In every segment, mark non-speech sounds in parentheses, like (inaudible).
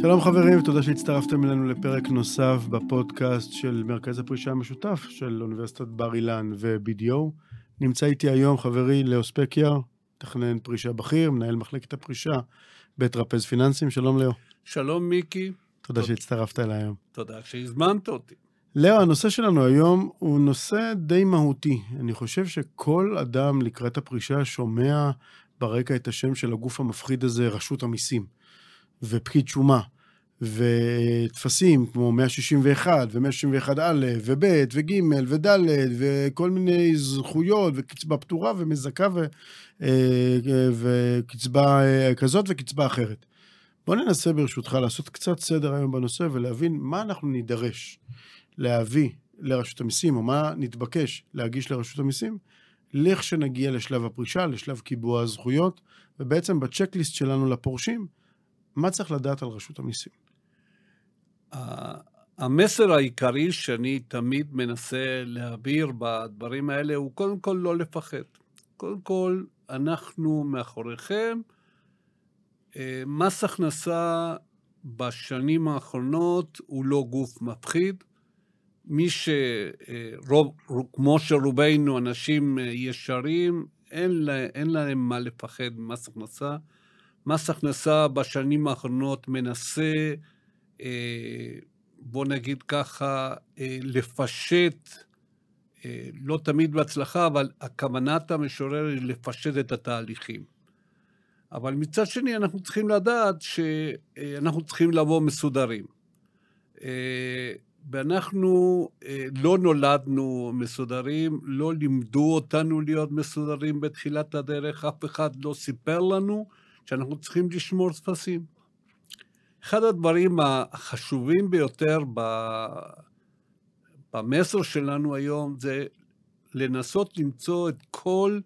שלום חברים, ותודה שהצטרפתם אלינו לפרק נוסף בפודקאסט של מרכז הפרישה המשותף של אוניברסיטת בר אילן ו-BDO. נמצא איתי היום חברי לאו ספקיאר, מתכנן פרישה בכיר, מנהל מחלקת הפרישה בטרפז פיננסים. שלום לאו. שלום מיקי. תודה, תודה שהצטרפת אליי היום. תודה שהזמנת אותי. לאו, הנושא שלנו היום הוא נושא די מהותי. אני חושב שכל אדם לקראת הפרישה שומע ברקע את השם של הגוף המפחיד הזה, רשות המיסים, ופקיד שומה, וטפסים כמו 161 ו-161א וב וג' וד' וכל מיני זכויות וקצבה פטורה ומזכה ו- אה, וקצבה אה, כזאת וקצבה אחרת. בוא ננסה ברשותך לעשות קצת סדר היום בנושא ולהבין מה אנחנו נידרש להביא לרשות המיסים, או מה נתבקש להגיש לרשות המיסים, לכשנגיע לשלב הפרישה, לשלב קיבוע הזכויות, ובעצם בצ'קליסט שלנו לפורשים, מה צריך לדעת על רשות המיסים? המסר העיקרי שאני תמיד מנסה להעביר בדברים האלה הוא קודם כל לא לפחד. קודם כל, אנחנו מאחוריכם. אה, מס הכנסה בשנים האחרונות הוא לא גוף מפחיד. מי ש... רוב, כמו שרובנו אנשים אה, ישרים, אין, לה, אין להם מה לפחד ממס הכנסה. מס הכנסה בשנים האחרונות מנסה, אה, בוא נגיד ככה, אה, לפשט, לא תמיד בהצלחה, אבל הכוונת המשורר היא לפשט את התהליכים. אבל מצד שני, אנחנו צריכים לדעת שאנחנו צריכים לבוא מסודרים. ואנחנו אה, לא נולדנו מסודרים, לא לימדו אותנו להיות מסודרים בתחילת הדרך, אף אחד לא סיפר לנו שאנחנו צריכים לשמור טפסים. אחד הדברים החשובים ביותר במסר שלנו היום זה לנסות למצוא את כל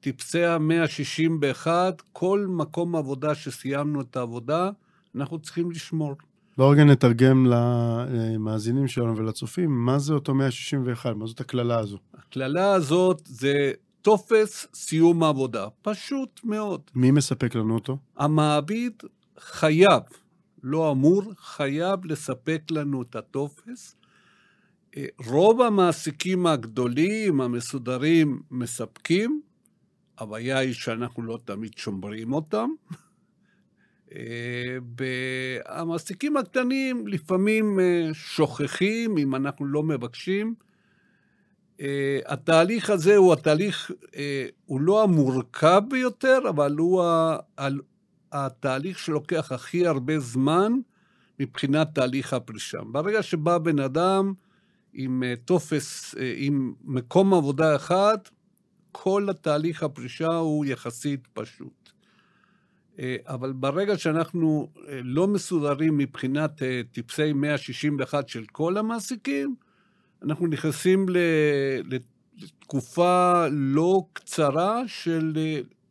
טיפסי המאה ה-61, כל מקום עבודה שסיימנו את העבודה, אנחנו צריכים לשמור. בואו רגע נתרגם למאזינים שלנו ולצופים, מה זה אותו 161? מה זאת הקללה הזו? הקללה הזאת זה טופס סיום העבודה, פשוט מאוד. מי מספק לנו אותו? המעביד חייב, לא אמור, חייב לספק לנו את הטופס. אה, רוב המעסיקים הגדולים, המסודרים, מספקים. הבעיה היא שאנחנו לא תמיד שומרים אותם. והמעסיקים הקטנים לפעמים אה, שוכחים, אם אנחנו לא מבקשים. אה, התהליך הזה הוא התהליך, אה, הוא לא המורכב ביותר, אבל הוא התהליך שלוקח הכי הרבה זמן מבחינת תהליך הפרישה. ברגע שבא בן אדם עם טופס, עם מקום עבודה אחד, כל התהליך הפרישה הוא יחסית פשוט. אה, אבל ברגע שאנחנו אה, לא מסודרים מבחינת אה, טיפסי 161 של כל המעסיקים, אנחנו נכנסים לתקופה לא קצרה של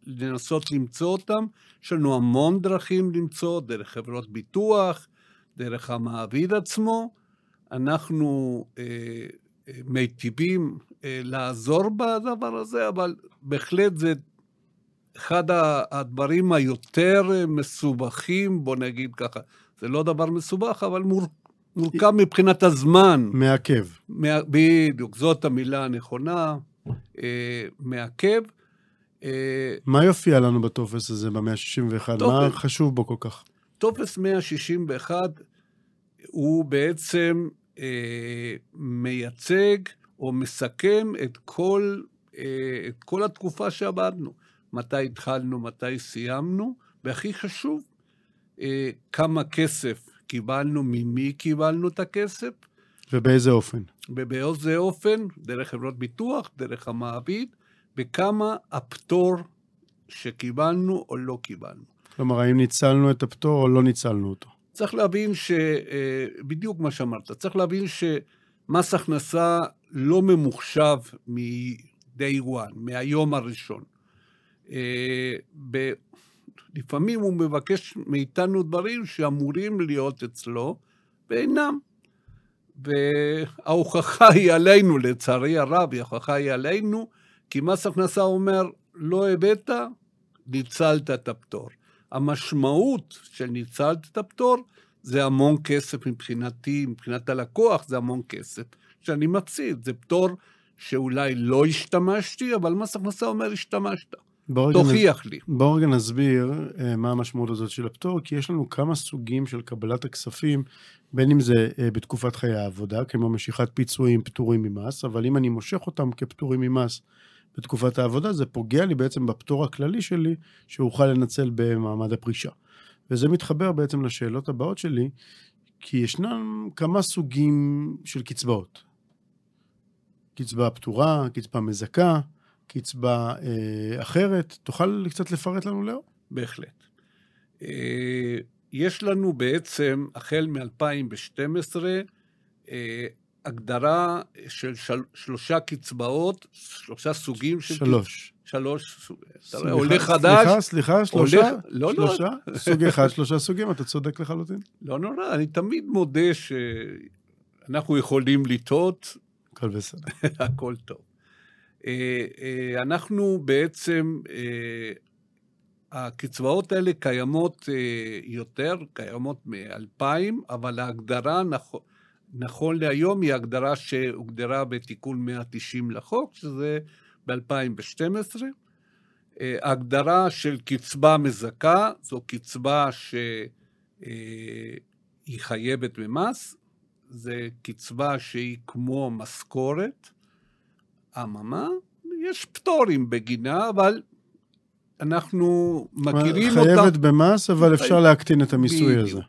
לנסות למצוא אותם. יש לנו המון דרכים למצוא, דרך חברות ביטוח, דרך המעביד עצמו. אנחנו אה, מיטיבים אה, לעזור בדבר הזה, אבל בהחלט זה אחד הדברים היותר מסובכים, בוא נגיד ככה, זה לא דבר מסובך, אבל מור, מורכב מבחינת הזמן. מעכב. מה, בדיוק, זאת המילה הנכונה, אה, מעכב. אה, מה יופיע לנו בטופס הזה, ב-161? מה חשוב בו כל כך? טופס 161 הוא בעצם אה, מייצג או מסכם את כל, אה, את כל התקופה שעבדנו. מתי התחלנו, מתי סיימנו, והכי חשוב, אה, כמה כסף קיבלנו, ממי קיבלנו את הכסף. ובאיזה אופן? ובאיזה אופן, דרך חברות ביטוח, דרך המעביד, וכמה הפטור שקיבלנו או לא קיבלנו. כלומר, האם ניצלנו את הפטור או לא ניצלנו אותו? צריך להבין ש... אה, בדיוק מה שאמרת, צריך להבין שמס הכנסה לא ממוחשב מ-day one, מהיום הראשון. אה, ב... לפעמים הוא מבקש מאיתנו דברים שאמורים להיות אצלו, ואינם. וההוכחה היא עלינו, לצערי הרב, ההוכחה היא עלינו, כי מס הכנסה אומר, לא הבאת, ניצלת את הפטור. המשמעות של ניצלת את הפטור זה המון כסף מבחינתי, מבחינת הלקוח זה המון כסף שאני מפסיד. זה פטור שאולי לא השתמשתי, אבל מס הכנסה אומר השתמשת. תוכיח. לי. בואו רגע נסביר uh, מה המשמעות הזאת של הפטור, כי יש לנו כמה סוגים של קבלת הכספים, בין אם זה uh, בתקופת חיי העבודה, כמו משיכת פיצויים פטורים ממס, אבל אם אני מושך אותם כפטורים ממס בתקופת העבודה, זה פוגע לי בעצם בפטור הכללי שלי, שאוכל לנצל במעמד הפרישה. וזה מתחבר בעצם לשאלות הבאות שלי, כי ישנם כמה סוגים של קצבאות. קצבה פטורה, קצבה מזכה, קצבה אה, אחרת. תוכל קצת לפרט לנו, לאו? בהחלט. אה, יש לנו בעצם, החל מ-2012, אה, הגדרה של של, שלושה קצבאות, שלושה סוגים של... שלוש. שלוש, סליחה, עולה חדש. סליחה, סליחה, שלושה? הולך, לא, לא. שלושה? לא. סוג אחד, שלושה סוגים, אתה צודק לחלוטין. (laughs) לא נורא, אני תמיד מודה שאנחנו יכולים לטעות. הכל בסדר. (laughs) הכל טוב. אה, אה, אנחנו בעצם, אה, הקצבאות האלה קיימות יותר, קיימות מ-2000, אבל ההגדרה, נכון, נכון להיום, היא הגדרה שהוגדרה בתיקון 190 לחוק, שזה ב-2012. הגדרה של קצבה מזכה, זו קצבה שהיא חייבת במס, זה קצבה שהיא כמו משכורת, אממה, יש פטורים בגינה, אבל אנחנו מכירים אותה... חייבת במס, אבל אפשר להקטין את המיסוי בדיוק. הזה.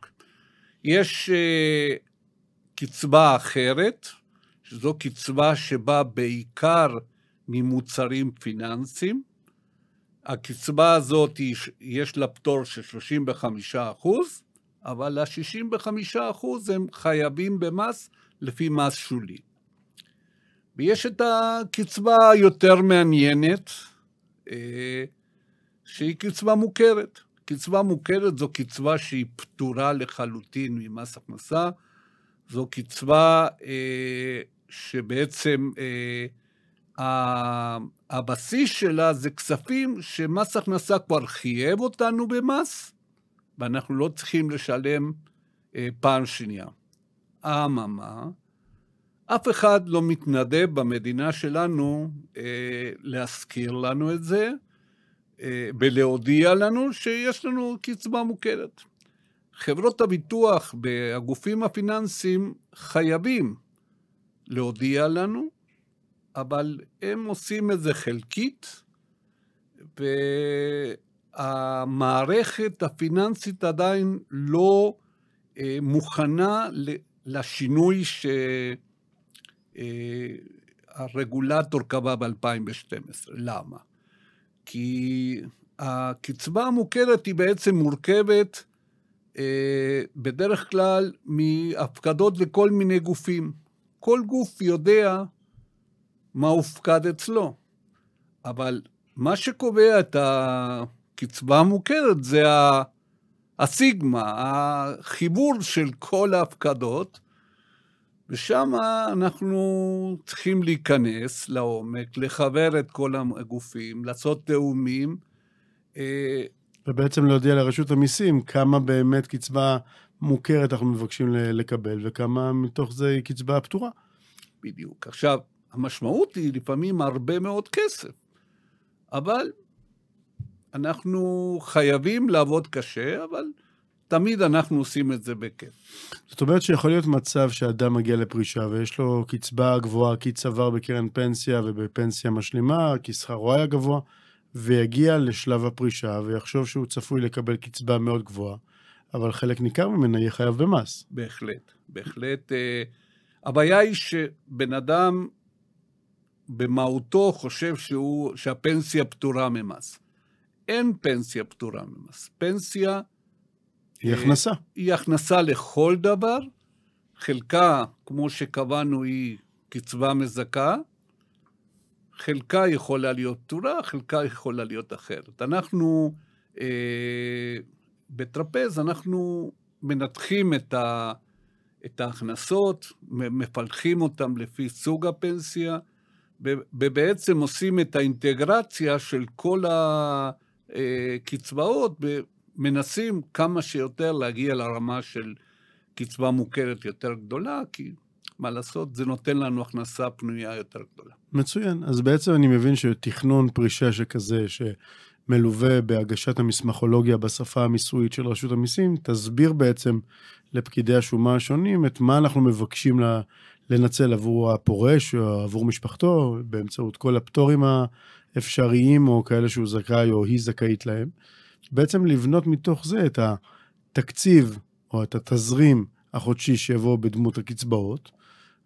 יש uh, קצבה אחרת, שזו קצבה שבאה בעיקר ממוצרים פיננסיים. הקצבה הזאת, יש לה פטור של 35 אחוז, אבל ה-65 אחוז הם חייבים במס לפי מס שולי. ויש את הקצבה היותר מעניינת, אה, שהיא קצבה מוכרת. קצבה מוכרת זו קצבה שהיא פטורה לחלוטין ממס הכנסה. זו קצבה אה, שבעצם אה, הבסיס שלה זה כספים שמס הכנסה כבר חייב אותנו במס, ואנחנו לא צריכים לשלם פעם שנייה. אממה, אף אחד לא מתנדב במדינה שלנו אה, להזכיר לנו את זה אה, ולהודיע לנו שיש לנו קצבה מוכרת. חברות הביטוח והגופים הפיננסיים חייבים להודיע לנו, אבל הם עושים את זה חלקית, והמערכת הפיננסית עדיין לא אה, מוכנה לשינוי ש... אה, הרגולטור קבע ב-2012. למה? כי הקצבה המוכרת היא בעצם מורכבת אה, בדרך כלל מהפקדות לכל מיני גופים. כל גוף יודע מה הופקד אצלו, אבל מה שקובע את הקצבה המוכרת זה הסיגמה, החיבור של כל ההפקדות, ושם אנחנו צריכים להיכנס לעומק, לחבר את כל הגופים, לעשות תאומים. אה, ובעצם להודיע לרשות המיסים כמה באמת קצבה מוכרת אנחנו מבקשים לקבל, וכמה מתוך זה היא קצבה פתורה. בדיוק. עכשיו, המשמעות היא לפעמים הרבה מאוד כסף, אבל אנחנו חייבים לעבוד קשה, אבל תמיד אנחנו עושים את זה בכיף. זאת אומרת שיכול להיות מצב שאדם מגיע לפרישה ויש לו קצבה גבוהה כי צבר בקרן פנסיה ובפנסיה משלימה, כי שכרו היה גבוה, ויגיע לשלב הפרישה ויחשוב שהוא צפוי לקבל קצבה מאוד גבוהה, אבל חלק ניכר ממנה יהיה חייב במס. בהחלט, בהחלט. אה, הבעיה היא שבן אדם במהותו חושב שהוא, שהפנסיה פטורה ממס. אין פנסיה פטורה ממס. פנסיה היא הכנסה. היא הכנסה לכל דבר. חלקה, כמו שקבענו, היא קצבה מזכה. חלקה יכולה להיות פטורה, חלקה יכולה להיות אחרת. אנחנו, אה, בטרפז, אנחנו מנתחים את, ה, את ההכנסות, מפלחים אותן לפי סוג הפנסיה, ובעצם עושים את האינטגרציה של כל הקצבאות מנסים כמה שיותר להגיע לרמה של קצבה מוכרת יותר גדולה, כי מה לעשות, זה נותן לנו הכנסה פנויה יותר גדולה. מצוין. אז בעצם אני מבין שתכנון פרישה שכזה, שמלווה בהגשת המסמכולוגיה בשפה המיסויית של רשות המיסים, תסביר בעצם לפקידי השומה השונים את מה אנחנו מבקשים לנצל עבור הפורש או עבור משפחתו, באמצעות כל הפטורים האפשריים או כאלה שהוא זכאי או היא זכאית להם. בעצם לבנות מתוך זה את התקציב או את התזרים החודשי שיבוא בדמות הקצבאות,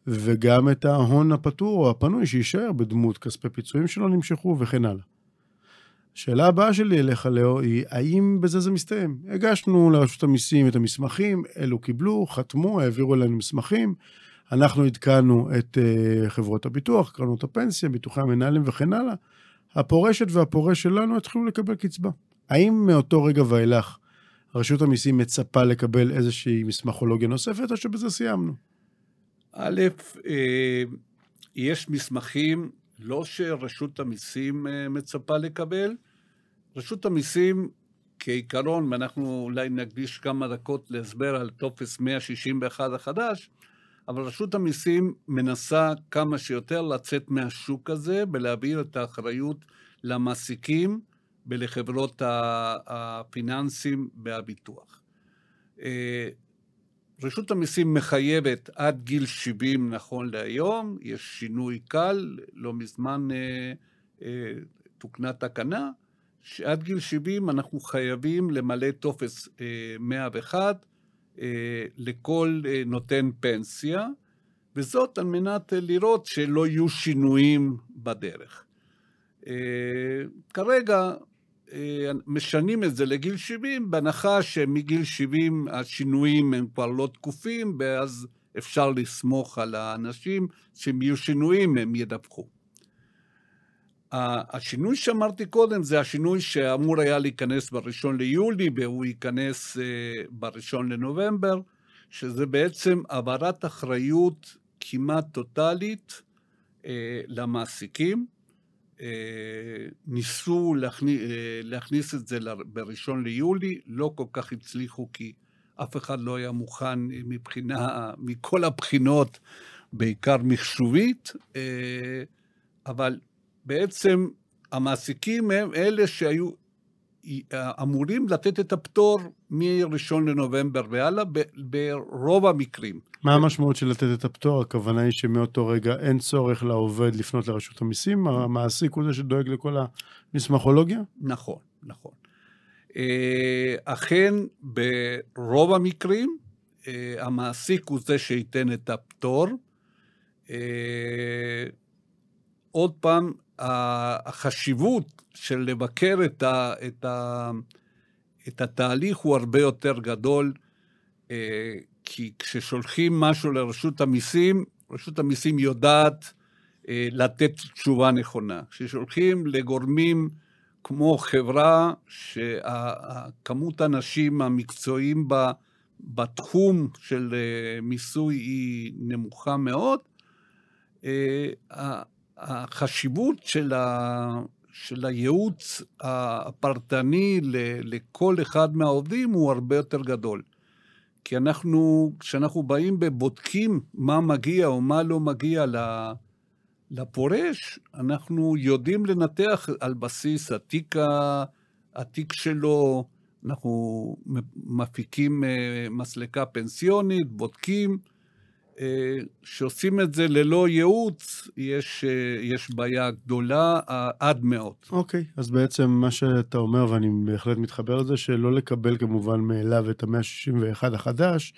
וגם את ההון הפטור או הפנוי שיישאר בדמות כספי פיצויים שלא נמשכו וכן הלאה. השאלה הבאה שלי אליך, לאו, היא האם בזה זה מסתיים? הגשנו לרשות המיסים את המסמכים, אלו קיבלו, חתמו, העבירו אלינו מסמכים, אנחנו עדכנו את uh, חברות הביטוח, קרנות הפנסיה, ביטוחי המנהלים וכן הלאה. הפורשת והפורש שלנו התחילו לקבל קצבה. האם מאותו רגע ואילך רשות המיסים מצפה לקבל איזושהי מסמכולוגיה נוספת, או שבזה סיימנו? א', אה, יש מסמכים לא שרשות המיסים אה, מצפה לקבל. רשות המיסים, כעיקרון, ואנחנו אולי נקדיש כמה דקות להסבר על טופס 161 החדש, אבל רשות המיסים מנסה כמה שיותר לצאת מהשוק הזה ולהעביר את האחריות למעסיקים ולחברות הפיננסים והביטוח. אה, רשות המיסים מחייבת עד גיל 70 נכון להיום, יש שינוי קל, לא מזמן אה, אה, תוקנה תקנה, שעד גיל 70 אנחנו חייבים למלא טופס אה, 101 אה, לכל אה, נותן פנסיה, וזאת על מנת אה, לראות שלא יהיו שינויים בדרך. אה, כרגע משנים את זה לגיל 70, בהנחה שמגיל 70 השינויים הם כבר לא תקופים, ואז אפשר לסמוך על האנשים שאם יהיו שינויים הם ידווחו. השינוי שאמרתי קודם זה השינוי שאמור היה להיכנס בראשון ליולי והוא ייכנס אה, בראשון לנובמבר, שזה בעצם העברת אחריות כמעט טוטאלית אה, למעסיקים. אה, ניסו להכניס, אה, להכניס את זה בראשון ליולי, לא כל כך הצליחו כי אף אחד לא היה מוכן מבחינה, מכל הבחינות, בעיקר מחשובית, אה, אבל בעצם המעסיקים הם אלה שהיו אמורים לתת את הפטור מ-1 לנובמבר והלאה ברוב המקרים. מה המשמעות של לתת את הפטור? הכוונה היא שמאותו רגע אין צורך לעובד לפנות לרשות המיסים? המעסיק הוא זה שדואג לכל המסמכולוגיה? נכון, נכון. אה, אכן, ברוב המקרים, אה, המעסיק הוא זה שייתן את הפטור. אה, עוד פעם, החשיבות של לבקר את, ה, את, ה, את התהליך הוא הרבה יותר גדול, אה, כי כששולחים משהו לרשות המיסים, רשות המיסים יודעת אה, לתת תשובה נכונה. כששולחים לגורמים כמו חברה שכמות האנשים המקצועיים בה, בתחום של אה, מיסוי היא נמוכה מאוד, החשיבות של, ה, של הייעוץ הפרטני לכל אחד מהעובדים הוא הרבה יותר גדול. כי אנחנו, כשאנחנו באים ובודקים מה מגיע או מה לא מגיע לפורש, אנחנו יודעים לנתח על בסיס התיק, התיק שלו, אנחנו מפיקים אה, מסלקה פנסיונית, בודקים, שעושים את זה ללא ייעוץ, יש, יש בעיה גדולה עד מאוד. אוקיי, okay, אז בעצם מה שאתה אומר, ואני בהחלט מתחבר לזה, שלא לקבל כמובן מאליו את המאה ה-61 החדש,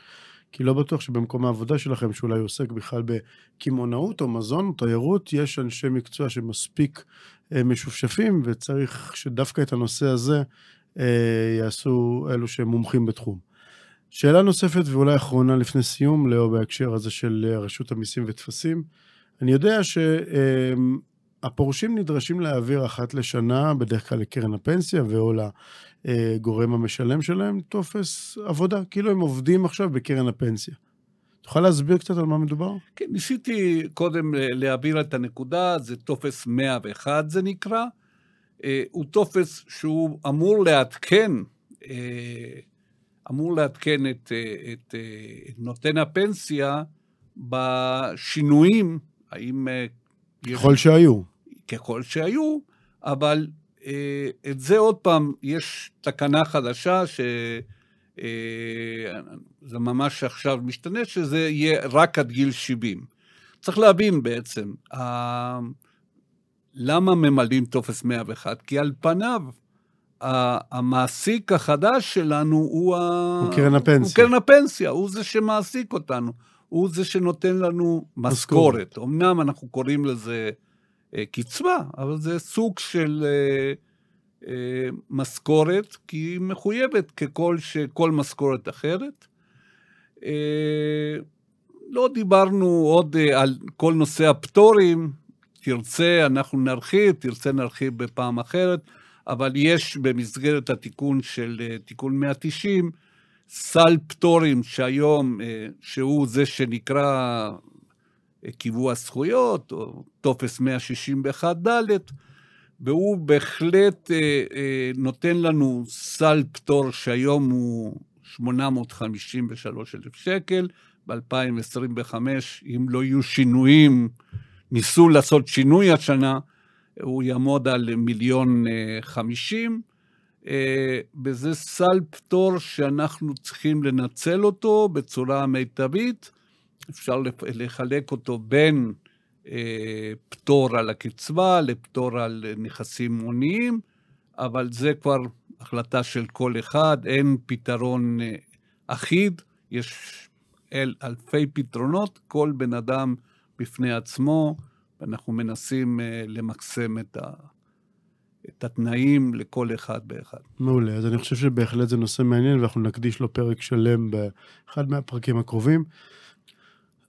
כי לא בטוח שבמקום העבודה שלכם, שאולי עוסק בכלל בקמעונאות או מזון או תיירות, יש אנשי מקצוע שמספיק אה, משופשפים, וצריך שדווקא את הנושא הזה אה, יעשו אלו שהם מומחים בתחום. שאלה נוספת ואולי אחרונה לפני סיום, לא בהקשר הזה של אה, רשות המיסים וטפסים. אני יודע שהפורשים נדרשים להעביר אחת לשנה, בדרך כלל לקרן הפנסיה ואו לגורם המשלם שלהם, טופס עבודה, כאילו הם עובדים עכשיו בקרן הפנסיה. תוכל להסביר קצת על מה מדובר? כן, ניסיתי קודם אה, להעביר את הנקודה, זה טופס 101 זה נקרא. אה, הוא טופס שהוא אמור לעדכן אמור לעדכן את, את, את נותן הפנסיה בשינויים, האם... ככל יש, שהיו. ככל שהיו, אבל את זה עוד פעם, יש תקנה חדשה ש... זה ממש עכשיו משתנה, שזה יהיה רק עד גיל 70. צריך להבין בעצם, למה ממלאים טופס 101? כי על פניו, המעסיק החדש שלנו הוא, הוא קרן הפנסיה. הוא קרן הפנסיה, הוא זה שמעסיק אותנו, הוא זה שנותן לנו משכורת. אמנם אנחנו קוראים לזה אה, קצבה, אבל זה סוג של אה, אה, משכורת, כי היא מחויבת ככל שכל משכורת אחרת. אה, לא דיברנו עוד אה, על כל נושא הפטורים, תרצה, אנחנו נרחיב, תרצה נרחיב בפעם אחרת, אבל יש במסגרת התיקון של אה, תיקון 190, סל פטורים שהיום, אה, שהוא זה שנקרא קיבוע זכויות, או טופס 161ד', והוא בהחלט נותן לנו סל פטור שהיום הוא 853 אלף שקל, ב-2025, אם לא יהיו שינויים, ניסו לעשות שינוי השנה, הוא יעמוד על מיליון אה, חמישים, אה, וזה סל פטור שאנחנו צריכים לנצל אותו בצורה מיטבית. אפשר לחלק אותו בין אה, פטור על הקצבה לפטור על נכסים מוניים, אבל זה כבר החלטה של כל אחד, אין פתרון אחיד, יש אל אלפי פתרונות, כל בן אדם בפני עצמו, ואנחנו מנסים uh, למקסם את, ה, את התנאים לכל אחד ואחד. מעולה, אז אני חושב שבהחלט זה נושא מעניין, ואנחנו נקדיש לו פרק שלם באחד מהפרקים הקרובים.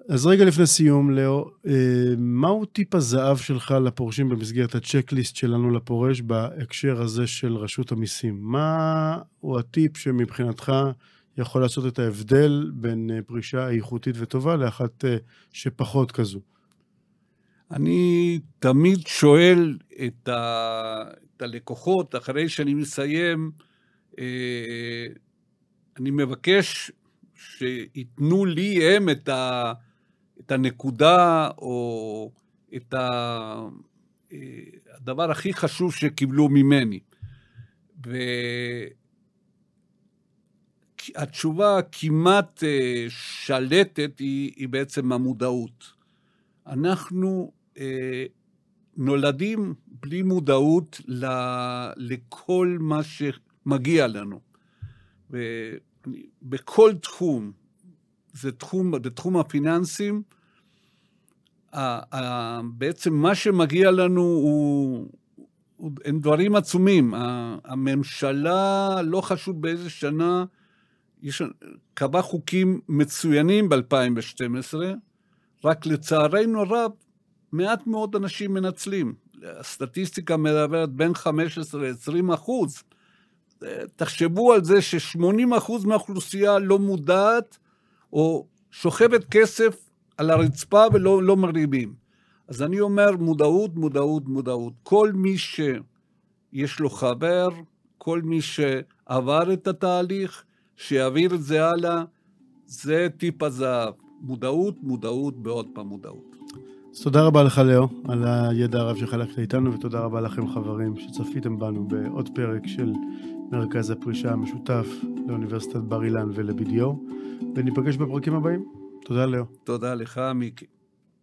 אז רגע לפני סיום, לאו, אה, מהו טיפ הזהב שלך לפורשים במסגרת הצ'קליסט שלנו לפורש בהקשר הזה של רשות המיסים? מה הוא הטיפ שמבחינתך יכול לעשות את ההבדל בין אה, פרישה איכותית וטובה לאחת אה, שפחות כזו? אני תמיד שואל את, ה... את הלקוחות, אחרי שאני מסיים, אה, אני מבקש שייתנו לי הם את, ה... את הנקודה או את ה... הדבר הכי חשוב שקיבלו ממני. ו... התשובה הכמעט אה, שלטת היא, היא בעצם המודעות. אנחנו אה, נולדים בלי מודעות ל, לכל מה שמגיע לנו. בכל תחום, זה תחום, בתחום הפיננסים, בעצם מה שמגיע לנו הוא, הם דברים עצומים. הממשלה, לא חשוב באיזה שנה, יש, קבע חוקים מצוינים ב-2012, רק לצערנו הרב, מעט מאוד אנשים מנצלים. הסטטיסטיקה מדברת בין 15 ל-20 אחוז. תחשבו על זה ש-80 אחוז מהאוכלוסייה לא מודעת או שוכבת כסף על הרצפה ולא לא מרימים. אז אני אומר מודעות, מודעות, מודעות. כל מי שיש לו חבר, כל מי שעבר את התהליך, שיעביר את זה הלאה, זה טיפ הזהב. מודעות, מודעות ועוד פעם מודעות. אז תודה רבה לך, לאו, על הידע הרב שחלקת איתנו, ותודה רבה לכם, חברים, שצפיתם בנו בעוד פרק של מרכז הפרישה המשותף לאוניברסיטת בר אילן ול-BDO, וניפגש בפרקים הבאים. תודה, לאו. תודה לך, מיקי.